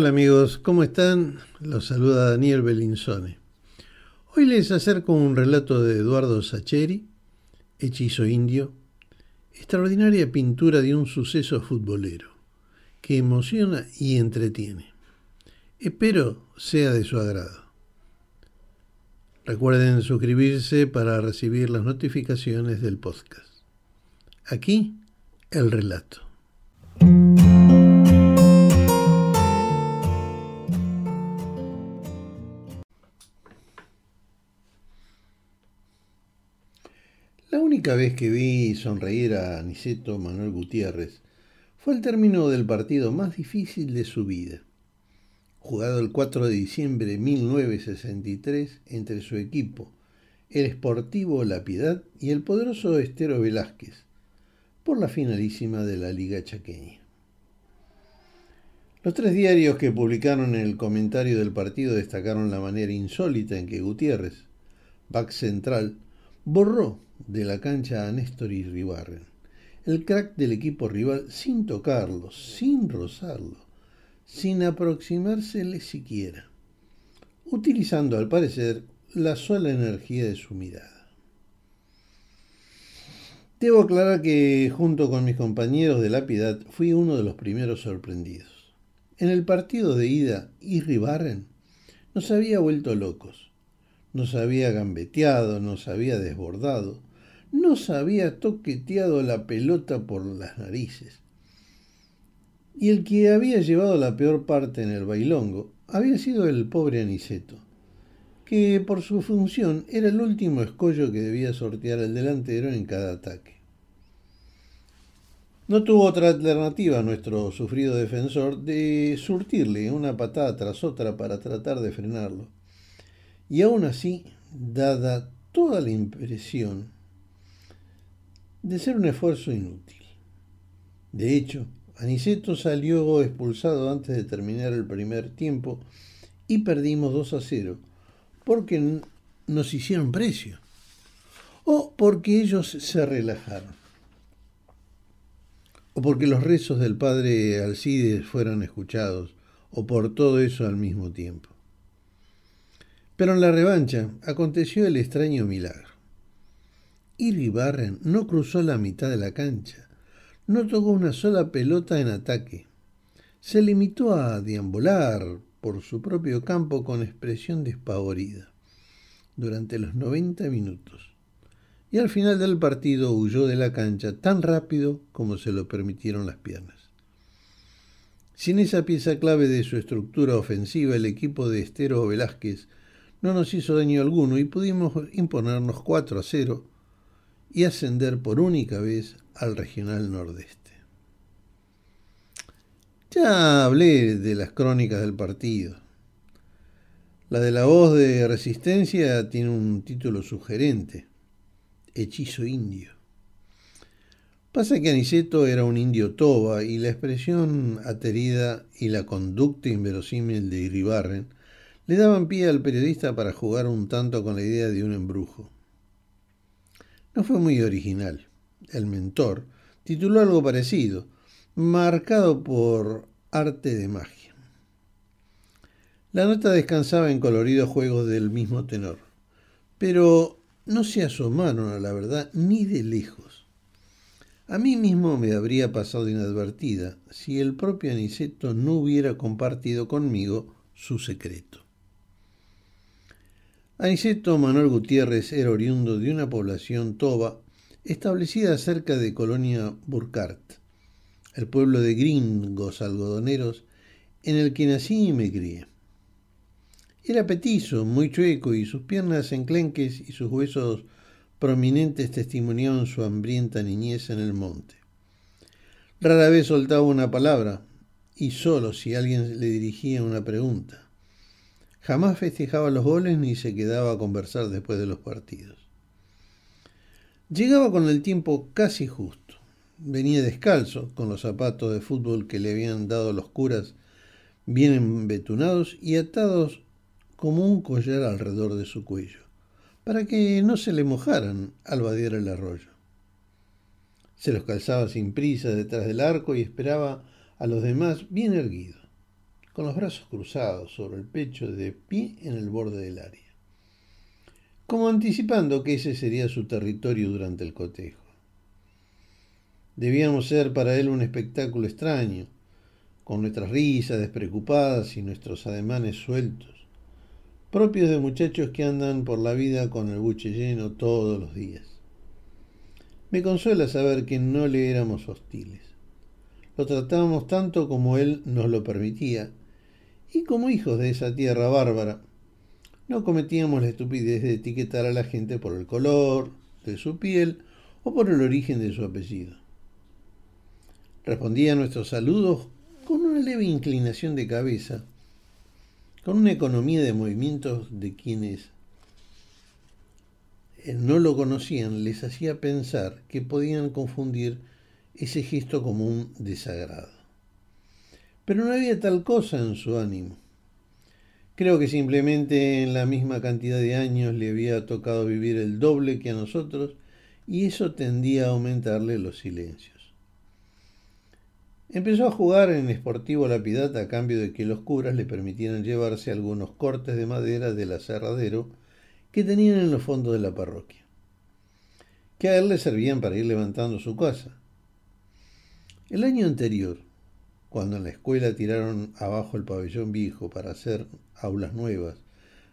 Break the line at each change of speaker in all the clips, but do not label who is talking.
Hola amigos, ¿cómo están? Los saluda Daniel Belinzone. Hoy les acerco un relato de Eduardo Sacheri, Hechizo Indio, extraordinaria pintura de un suceso futbolero, que emociona y entretiene. Espero sea de su agrado. Recuerden suscribirse para recibir las notificaciones del podcast. Aquí el relato. Única vez que vi sonreír a Aniceto Manuel Gutiérrez fue el término del partido más difícil de su vida, jugado el 4 de diciembre de 1963 entre su equipo, el Sportivo La Piedad y el poderoso Estero Velázquez, por la finalísima de la Liga Chaqueña. Los tres diarios que publicaron el comentario del partido destacaron la manera insólita en que Gutiérrez, back central, borró de la cancha a Néstor Ribarren, el crack del equipo rival sin tocarlo, sin rozarlo, sin aproximársele siquiera, utilizando al parecer la sola energía de su mirada. Debo aclarar que junto con mis compañeros de la piedad fui uno de los primeros sorprendidos. En el partido de ida, Irribarren nos había vuelto locos, nos había gambeteado, nos había desbordado, nos había toqueteado la pelota por las narices. Y el que había llevado la peor parte en el bailongo había sido el pobre Aniceto, que por su función era el último escollo que debía sortear el delantero en cada ataque. No tuvo otra alternativa nuestro sufrido defensor de surtirle una patada tras otra para tratar de frenarlo. Y aún así, dada toda la impresión de ser un esfuerzo inútil. De hecho, Aniceto salió expulsado antes de terminar el primer tiempo y perdimos 2 a 0 porque nos hicieron precio o porque ellos se relajaron o porque los rezos del padre Alcides fueron escuchados o por todo eso al mismo tiempo. Pero en la revancha aconteció el extraño milagro. Barren no cruzó la mitad de la cancha, no tocó una sola pelota en ataque. Se limitó a deambular por su propio campo con expresión despavorida durante los 90 minutos. Y al final del partido huyó de la cancha tan rápido como se lo permitieron las piernas. Sin esa pieza clave de su estructura ofensiva, el equipo de Estero Velázquez no nos hizo daño alguno y pudimos imponernos 4 a 0 y ascender por única vez al Regional Nordeste. Ya hablé de las crónicas del partido. La de la voz de resistencia tiene un título sugerente, Hechizo Indio. Pasa que Aniceto era un indio toba y la expresión aterida y la conducta inverosímil de Iribarren le daban pie al periodista para jugar un tanto con la idea de un embrujo. No fue muy original. El mentor tituló algo parecido, marcado por arte de magia. La nota descansaba en coloridos juegos del mismo tenor, pero no se asomaron a la verdad ni de lejos. A mí mismo me habría pasado inadvertida si el propio Aniceto no hubiera compartido conmigo su secreto. Aniceto Manuel Gutiérrez era oriundo de una población toba establecida cerca de Colonia Burkart, el pueblo de gringos algodoneros en el que nací y me crié. Era petizo, muy chueco, y sus piernas enclenques y sus huesos prominentes testimoniaban su hambrienta niñez en el monte. Rara vez soltaba una palabra, y solo si alguien le dirigía una pregunta. Jamás festejaba los goles ni se quedaba a conversar después de los partidos. Llegaba con el tiempo casi justo. Venía descalzo, con los zapatos de fútbol que le habían dado los curas bien embetunados y atados como un collar alrededor de su cuello, para que no se le mojaran al vadear el arroyo. Se los calzaba sin prisa detrás del arco y esperaba a los demás bien erguido con los brazos cruzados sobre el pecho de pie en el borde del área, como anticipando que ese sería su territorio durante el cotejo. Debíamos ser para él un espectáculo extraño, con nuestras risas despreocupadas y nuestros ademanes sueltos, propios de muchachos que andan por la vida con el buche lleno todos los días. Me consuela saber que no le éramos hostiles. Lo tratábamos tanto como él nos lo permitía, y como hijos de esa tierra bárbara, no cometíamos la estupidez de etiquetar a la gente por el color de su piel o por el origen de su apellido. Respondía a nuestros saludos con una leve inclinación de cabeza, con una economía de movimientos de quienes eh, no lo conocían les hacía pensar que podían confundir ese gesto como un desagrado. Pero no había tal cosa en su ánimo. Creo que simplemente en la misma cantidad de años le había tocado vivir el doble que a nosotros y eso tendía a aumentarle los silencios. Empezó a jugar en Esportivo La Piedad a cambio de que los curas le permitieran llevarse algunos cortes de madera del aserradero que tenían en los fondos de la parroquia, que a él le servían para ir levantando su casa. El año anterior, cuando en la escuela tiraron abajo el pabellón viejo para hacer aulas nuevas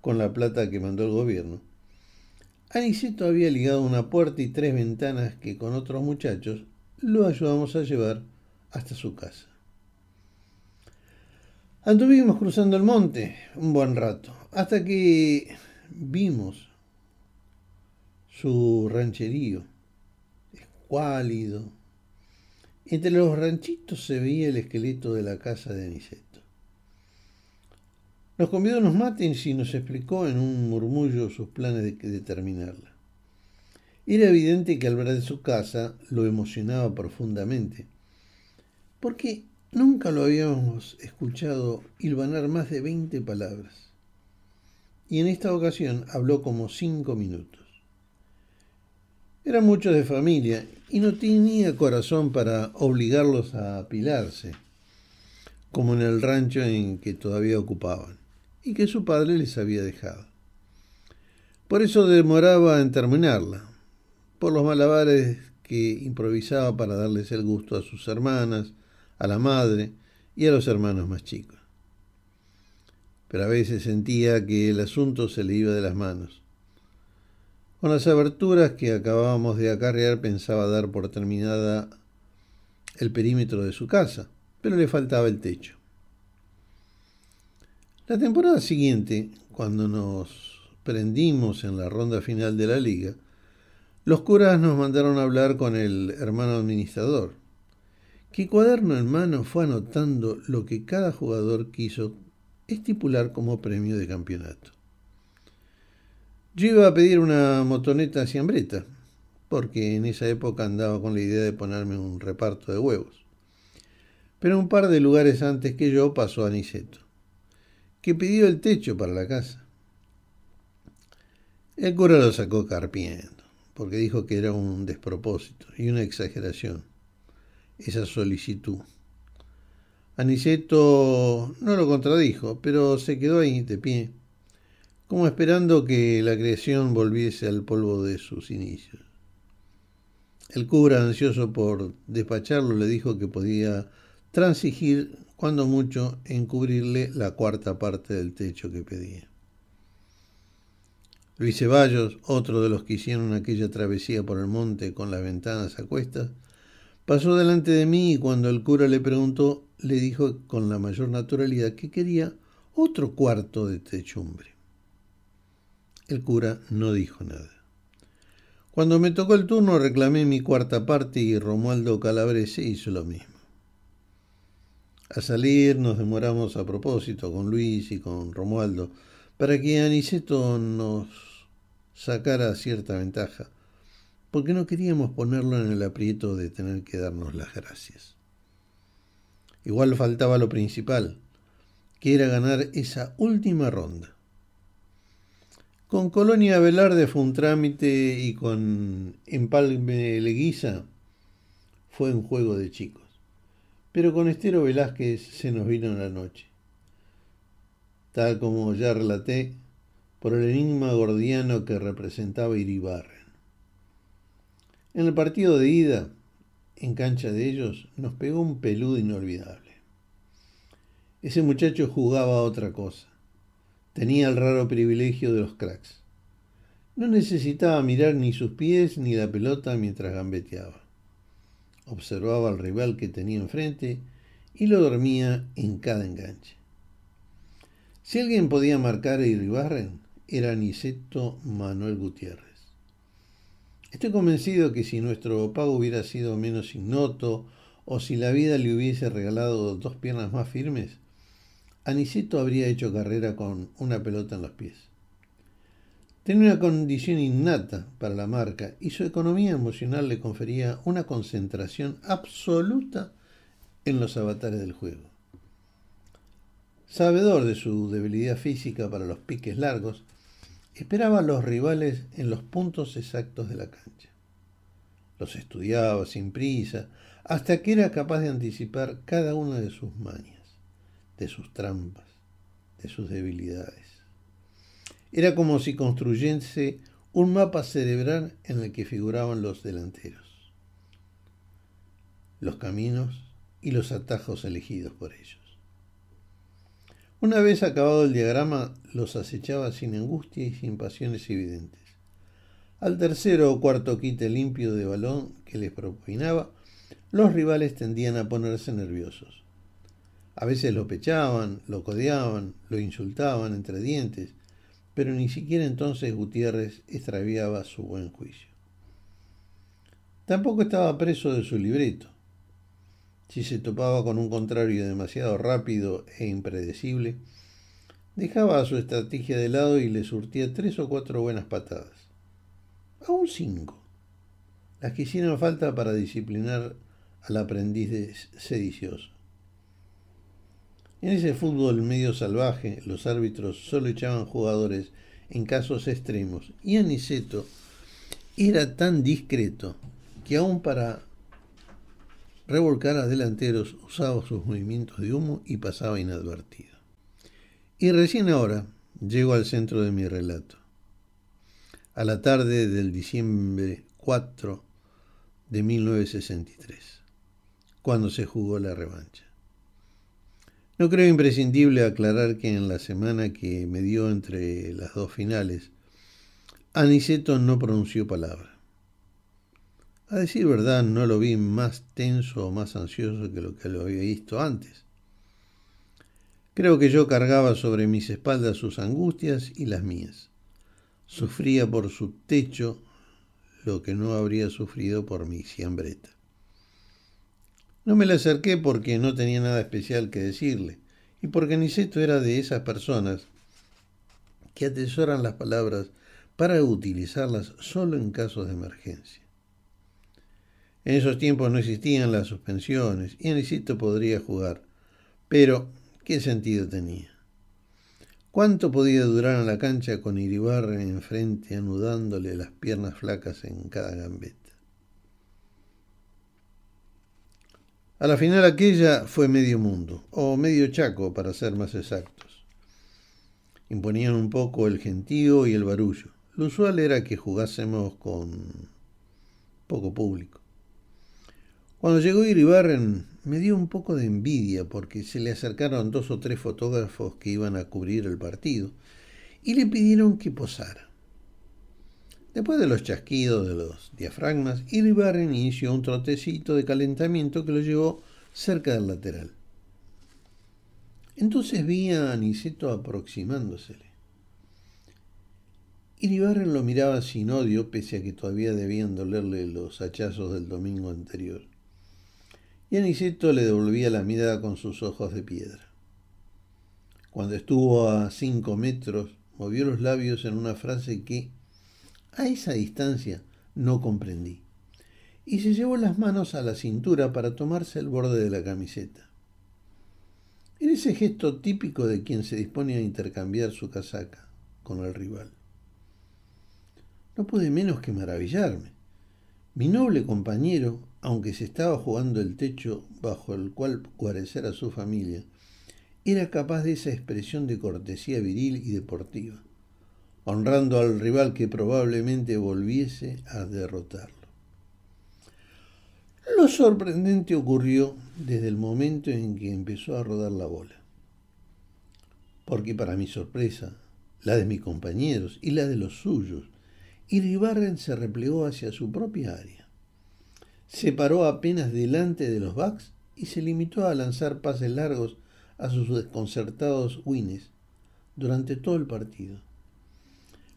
con la plata que mandó el gobierno, Aniceto había ligado una puerta y tres ventanas que con otros muchachos lo ayudamos a llevar hasta su casa. Anduvimos cruzando el monte un buen rato, hasta que vimos su rancherío, escuálido. Entre los ranchitos se veía el esqueleto de la casa de Aniceto. Nos convidó a unos mates y nos explicó en un murmullo sus planes de, de terminarla. Era evidente que al ver de su casa lo emocionaba profundamente porque nunca lo habíamos escuchado hilvanar más de 20 palabras. Y en esta ocasión habló como cinco minutos. Eran muchos de familia y no tenía corazón para obligarlos a apilarse, como en el rancho en que todavía ocupaban, y que su padre les había dejado. Por eso demoraba en terminarla, por los malabares que improvisaba para darles el gusto a sus hermanas, a la madre y a los hermanos más chicos. Pero a veces sentía que el asunto se le iba de las manos. Con las aberturas que acabábamos de acarrear pensaba dar por terminada el perímetro de su casa, pero le faltaba el techo. La temporada siguiente, cuando nos prendimos en la ronda final de la liga, los curas nos mandaron a hablar con el hermano administrador, que cuaderno en mano fue anotando lo que cada jugador quiso estipular como premio de campeonato. Yo iba a pedir una motoneta siambreta, porque en esa época andaba con la idea de ponerme un reparto de huevos. Pero un par de lugares antes que yo pasó Aniceto, que pidió el techo para la casa. El cura lo sacó carpiendo, porque dijo que era un despropósito y una exageración esa solicitud. Aniceto no lo contradijo, pero se quedó ahí de pie, como esperando que la creación volviese al polvo de sus inicios. El cura, ansioso por despacharlo, le dijo que podía transigir, cuando mucho, en cubrirle la cuarta parte del techo que pedía. Luis Ceballos, otro de los que hicieron aquella travesía por el monte con las ventanas a cuestas, Pasó delante de mí y cuando el cura le preguntó, le dijo con la mayor naturalidad que quería otro cuarto de techumbre. El cura no dijo nada. Cuando me tocó el turno reclamé mi cuarta parte y Romualdo Calabrese hizo lo mismo. A salir nos demoramos a propósito con Luis y con Romualdo para que Aniceto nos sacara cierta ventaja porque no queríamos ponerlo en el aprieto de tener que darnos las gracias. Igual faltaba lo principal, que era ganar esa última ronda. Con Colonia Velarde fue un trámite y con Empalme Leguiza fue un juego de chicos. Pero con Estero Velázquez se nos vino la noche. tal como ya relaté, por el enigma gordiano que representaba Iribarren. En el partido de ida, en cancha de ellos, nos pegó un peludo inolvidable. Ese muchacho jugaba a otra cosa. Tenía el raro privilegio de los cracks. No necesitaba mirar ni sus pies ni la pelota mientras gambeteaba. Observaba al rival que tenía enfrente y lo dormía en cada enganche. Si alguien podía marcar a Iribarren, era Niceto Manuel Gutiérrez. Estoy convencido que si nuestro pago hubiera sido menos ignoto o si la vida le hubiese regalado dos piernas más firmes, Aniceto habría hecho carrera con una pelota en los pies. Tenía una condición innata para la marca y su economía emocional le confería una concentración absoluta en los avatares del juego. Sabedor de su debilidad física para los piques largos, esperaba a los rivales en los puntos exactos de la cancha. Los estudiaba sin prisa, hasta que era capaz de anticipar cada una de sus mañas de sus trampas, de sus debilidades. Era como si construyese un mapa cerebral en el que figuraban los delanteros, los caminos y los atajos elegidos por ellos. Una vez acabado el diagrama, los acechaba sin angustia y sin pasiones evidentes. Al tercero o cuarto quite limpio de balón que les propinaba, los rivales tendían a ponerse nerviosos. A veces lo pechaban, lo codeaban, lo insultaban entre dientes, pero ni siquiera entonces Gutiérrez extraviaba su buen juicio. Tampoco estaba preso de su libreto. Si se topaba con un contrario demasiado rápido e impredecible, dejaba su estrategia de lado y le surtía tres o cuatro buenas patadas. Aún cinco. Las que hicieron falta para disciplinar al aprendiz sedicioso. En ese fútbol medio salvaje, los árbitros solo echaban jugadores en casos extremos y Aniceto era tan discreto que aún para revolcar a delanteros usaba sus movimientos de humo y pasaba inadvertido. Y recién ahora llego al centro de mi relato. A la tarde del diciembre 4 de 1963, cuando se jugó la revancha. No creo imprescindible aclarar que en la semana que me dio entre las dos finales, Aniceto no pronunció palabra. A decir verdad, no lo vi más tenso o más ansioso que lo que lo había visto antes. Creo que yo cargaba sobre mis espaldas sus angustias y las mías. Sufría por su techo lo que no habría sufrido por mi siambreta. No me le acerqué porque no tenía nada especial que decirle y porque Niceto era de esas personas que atesoran las palabras para utilizarlas solo en casos de emergencia. En esos tiempos no existían las suspensiones y Niceto podría jugar, pero ¿qué sentido tenía? ¿Cuánto podía durar en la cancha con Iribarren enfrente anudándole las piernas flacas en cada gambeta? A la final aquella fue medio mundo, o medio chaco para ser más exactos. Imponían un poco el gentío y el barullo. Lo usual era que jugásemos con poco público. Cuando llegó Iribarren me dio un poco de envidia porque se le acercaron dos o tres fotógrafos que iban a cubrir el partido y le pidieron que posara. Después de los chasquidos de los diafragmas, Iribarren inició un trotecito de calentamiento que lo llevó cerca del lateral. Entonces vi a Aniceto aproximándosele. Iribarren lo miraba sin odio, pese a que todavía debían dolerle los hachazos del domingo anterior. Y Aniceto le devolvía la mirada con sus ojos de piedra. Cuando estuvo a cinco metros, movió los labios en una frase que a esa distancia no comprendí. Y se llevó las manos a la cintura para tomarse el borde de la camiseta. En ese gesto típico de quien se dispone a intercambiar su casaca con el rival. No pude menos que maravillarme. Mi noble compañero, aunque se estaba jugando el techo bajo el cual guarecer a su familia, era capaz de esa expresión de cortesía viril y deportiva, honrando al rival que probablemente volviese a derrotarlo. Lo sorprendente ocurrió desde el momento en que empezó a rodar la bola, porque para mi sorpresa, la de mis compañeros y la de los suyos, Iribarren se replegó hacia su propia área. Se paró apenas delante de los backs y se limitó a lanzar pases largos a sus desconcertados wines durante todo el partido.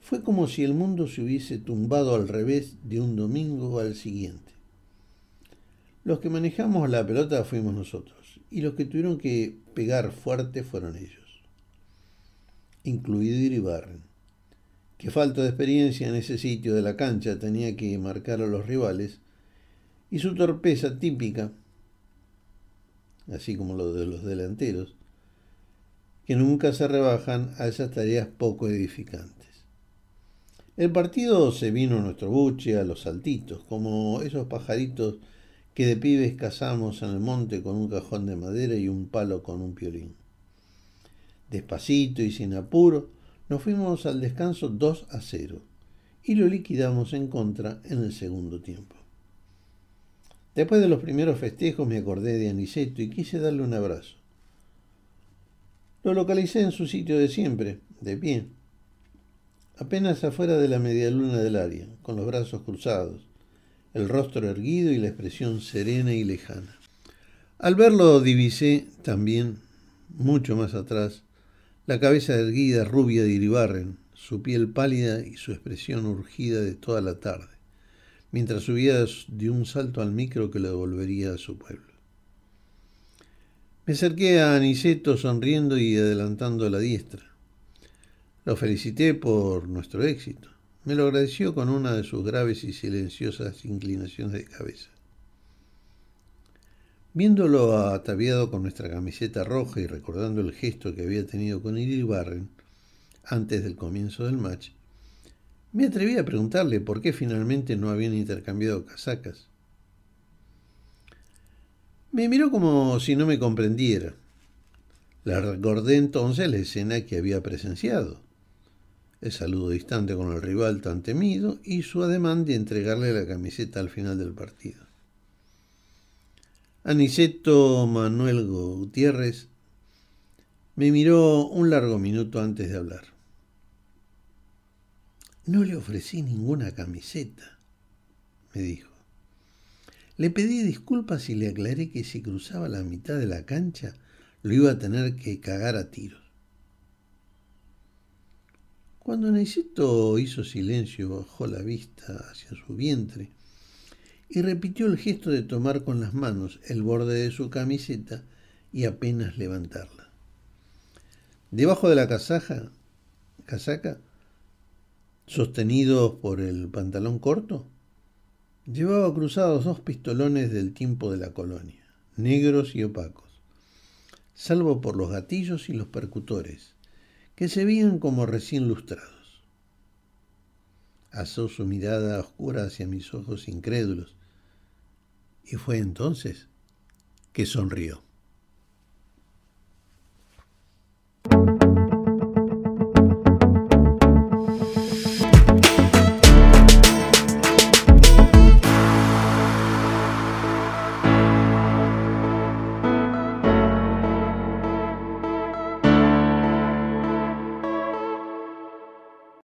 Fue como si el mundo se hubiese tumbado al revés de un domingo al siguiente. Los que manejamos la pelota fuimos nosotros y los que tuvieron que pegar fuerte fueron ellos, incluido Iribarren que falta de experiencia en ese sitio de la cancha tenía que marcar a los rivales, y su torpeza típica, así como lo de los delanteros, que nunca se rebajan a esas tareas poco edificantes. El partido se vino nuestro buche a los saltitos, como esos pajaritos que de pibes cazamos en el monte con un cajón de madera y un palo con un piolín. Despacito y sin apuro, nos fuimos al descanso 2 a 0 y lo liquidamos en contra en el segundo tiempo. Después de los primeros festejos me acordé de Aniceto y quise darle un abrazo. Lo localicé en su sitio de siempre, de pie, apenas afuera de la media luna del área, con los brazos cruzados, el rostro erguido y la expresión serena y lejana. Al verlo divisé también, mucho más atrás, la cabeza erguida, rubia de Iribarren, su piel pálida y su expresión urgida de toda la tarde, mientras subía de un salto al micro que lo devolvería a su pueblo. Me acerqué a Aniceto sonriendo y adelantando la diestra. Lo felicité por nuestro éxito. Me lo agradeció con una de sus graves y silenciosas inclinaciones de cabeza. Viéndolo ataviado con nuestra camiseta roja y recordando el gesto que había tenido con Iribarren antes del comienzo del match, me atreví a preguntarle por qué finalmente no habían intercambiado casacas. Me miró como si no me comprendiera. Le recordé entonces la escena que había presenciado, el saludo distante con el rival tan temido y su ademán de entregarle la camiseta al final del partido. Aniceto Manuel Gutiérrez me miró un largo minuto antes de hablar. No le ofrecí ninguna camiseta, me dijo. Le pedí disculpas y le aclaré que si cruzaba la mitad de la cancha lo iba a tener que cagar a tiros. Cuando Aniceto hizo silencio, bajó la vista hacia su vientre y repitió el gesto de tomar con las manos el borde de su camiseta y apenas levantarla. Debajo de la casaja, casaca, sostenidos por el pantalón corto, llevaba cruzados dos pistolones del tiempo de la colonia, negros y opacos, salvo por los gatillos y los percutores, que se veían como recién lustrados. Asó su mirada oscura hacia mis ojos incrédulos, y fue entonces que sonrió.